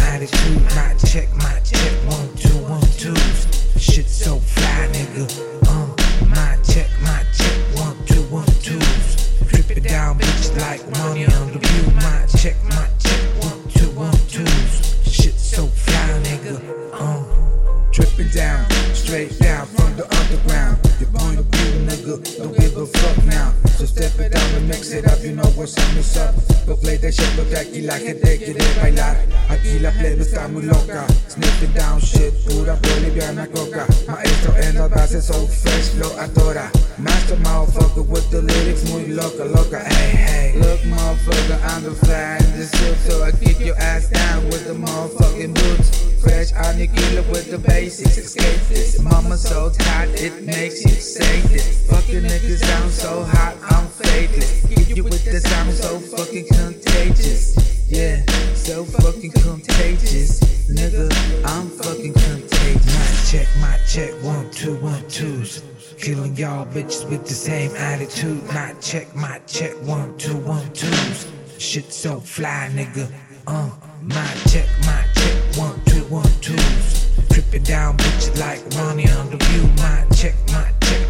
attitude. Mic check, mic check. one two, one two. Shit so fly, nigga. Um, mic check, mic check. one two, one two. Drip it down, bitch, like money on the view. Mic check, mic check. one two, one two. Shit so fly, nigga. Um, drip down, straight down from the underground. Your point of view, nigga. Don't give a fuck now. So step it out mix it up, you know what's up, what's up. Go play that shit porque aquí la gente quiere bailar. Aquí la plebe está muy loca. Sniffing down shit, pura boliviana coca. Maestro en la base, so fresh, lo adora. Master motherfucker with the lyrics, muy loca, loca, hey, hey. Look, motherfucker, I'm the fly in the suit, so I kick your ass down with the motherfucking boots. Fresh on your killer with the basics, escape this. Mama so tight, it makes you say this. Fucking niggas sound so hot, I'm faithless. You with the sound so fucking contagious. Yeah, so fucking contagious. Nigga, I'm fucking contagious. Mic check, mic check, one, two, one, twos. Killing y'all bitches with the same attitude. Mic check, mic check, one, two, one, twos. Shit so fly, nigga. Uh, mic check, mic check, one, two, one, twos. Tripping down bitches like Ronnie on the view. Mic check, mic check,